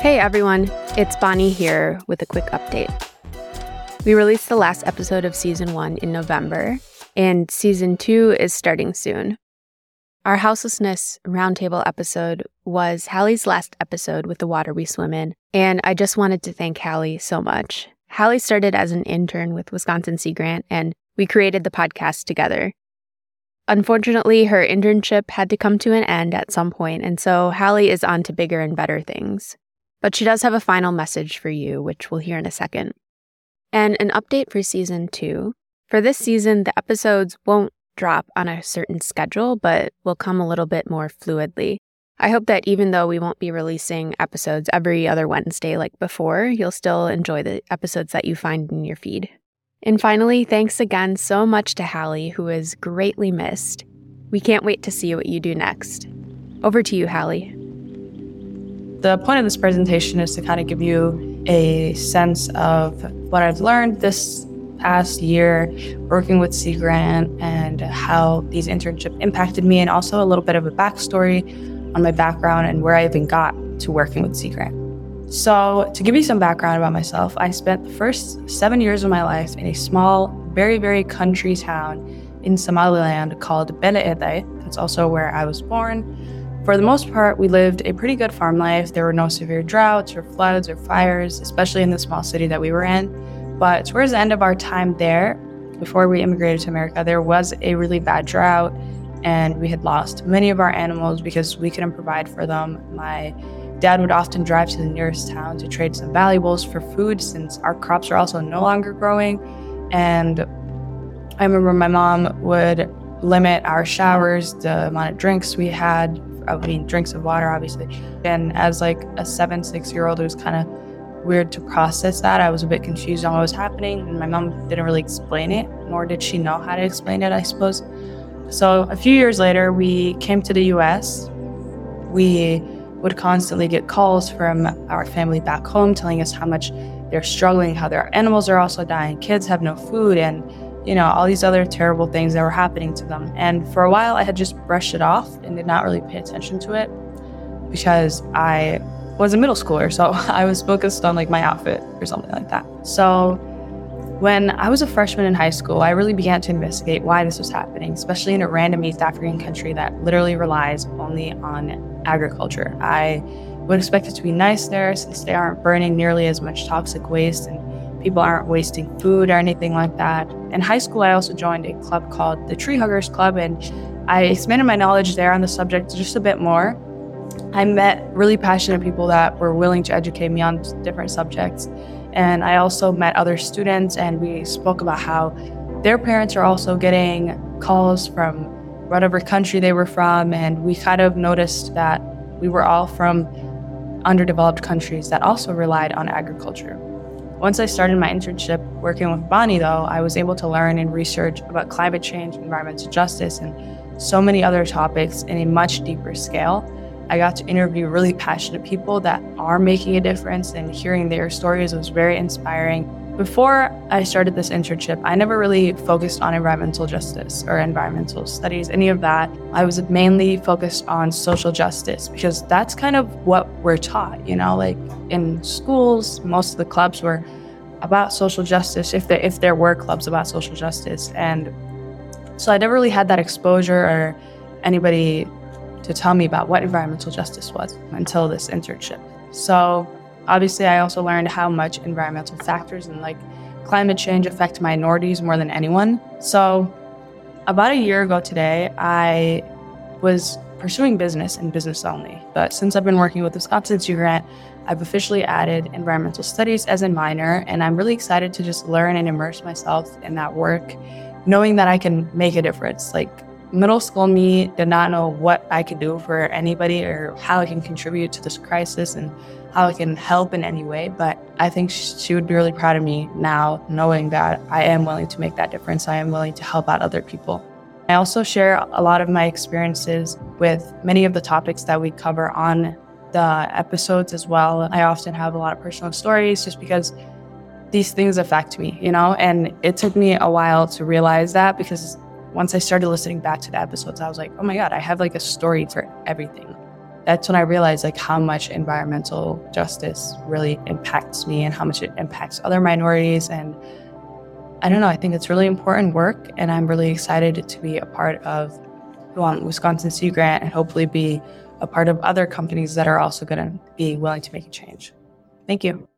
Hey everyone, it's Bonnie here with a quick update. We released the last episode of season one in November, and season two is starting soon. Our houselessness roundtable episode was Hali's last episode with the water we swim in, and I just wanted to thank Hali so much. Hali started as an intern with Wisconsin Sea Grant, and we created the podcast together. Unfortunately, her internship had to come to an end at some point, and so Hali is on to bigger and better things. But she does have a final message for you, which we'll hear in a second. And an update for season two. For this season, the episodes won't drop on a certain schedule, but will come a little bit more fluidly. I hope that even though we won't be releasing episodes every other Wednesday like before, you'll still enjoy the episodes that you find in your feed. And finally, thanks again so much to Hali, who is greatly missed. We can't wait to see what you do next. Over to you, Hali. The point of this presentation is to kind of give you a sense of what I've learned this past year working with Sea Grant and how these internships impacted me, and also a little bit of a backstory on my background and where I even got to working with Sea Grant. So, to give you some background about myself, I spent the first seven years of my life in a small, very, very country town in Somaliland called Bele Ede. That's also where I was born. For the most part, we lived a pretty good farm life. There were no severe droughts or floods or fires, especially in the small city that we were in. But towards the end of our time there, before we immigrated to America, there was a really bad drought and we had lost many of our animals because we couldn't provide for them. My dad would often drive to the nearest town to trade some valuables for food since our crops are also no longer growing. And I remember my mom would limit our showers, the amount of drinks we had I mean, drinks of water, obviously. And as like a seven, six year old, it was kind of weird to process that. I was a bit confused on what was happening, and my mom didn't really explain it, nor did she know how to explain it, I suppose. So a few years later, we came to the US. We would constantly get calls from our family back home telling us how much they're struggling, how their animals are also dying, kids have no food, and you know, all these other terrible things that were happening to them. And for a while, I had just brushed it off and did not really pay attention to it because I was a middle schooler. So I was focused on like my outfit or something like that. So when I was a freshman in high school, I really began to investigate why this was happening, especially in a random East African country that literally relies only on agriculture. I would expect it to be nice there since they aren't burning nearly as much toxic waste and people aren't wasting food or anything like that. In high school, I also joined a club called the Tree Huggers Club, and I expanded my knowledge there on the subject just a bit more. I met really passionate people that were willing to educate me on different subjects. And I also met other students, and we spoke about how their parents are also getting calls from whatever country they were from. And we kind of noticed that we were all from underdeveloped countries that also relied on agriculture. Once I started my internship working with Bonnie, though, I was able to learn and research about climate change, environmental justice, and so many other topics in a much deeper scale. I got to interview really passionate people that are making a difference, and hearing their stories was very inspiring before I started this internship, I never really focused on environmental justice or environmental studies, any of that. I was mainly focused on social justice because that's kind of what we're taught, you know, like in schools, most of the clubs were about social justice, if there, if there were clubs about social justice. And so I never really had that exposure or anybody to tell me about what environmental justice was until this internship. So Obviously, I also learned how much environmental factors and like climate change affect minorities more than anyone. So, about a year ago today, I was pursuing business and business only. But since I've been working with the Wisconsin Sea Grant, I've officially added environmental studies as a minor, and I'm really excited to just learn and immerse myself in that work, knowing that I can make a difference. Like middle school me did not know what I could do for anybody or how I can contribute to this crisis and how I can help in any way. But I think she would be really proud of me now, knowing that I am willing to make that difference. I am willing to help out other people. I also share a lot of my experiences with many of the topics that we cover on the episodes as well. I often have a lot of personal stories just because these things affect me, you know? And it took me a while to realize that because once I started listening back to the episodes, I was like, oh my God, I have like a story for everything. that's when I realized like how much environmental justice really impacts me and how much it impacts other minorities. And I don't know, I think it's really important work. And I'm really excited to be a part of the Wisconsin Sea Grant and hopefully be a part of other companies that are also going to be willing to make a change. Thank you.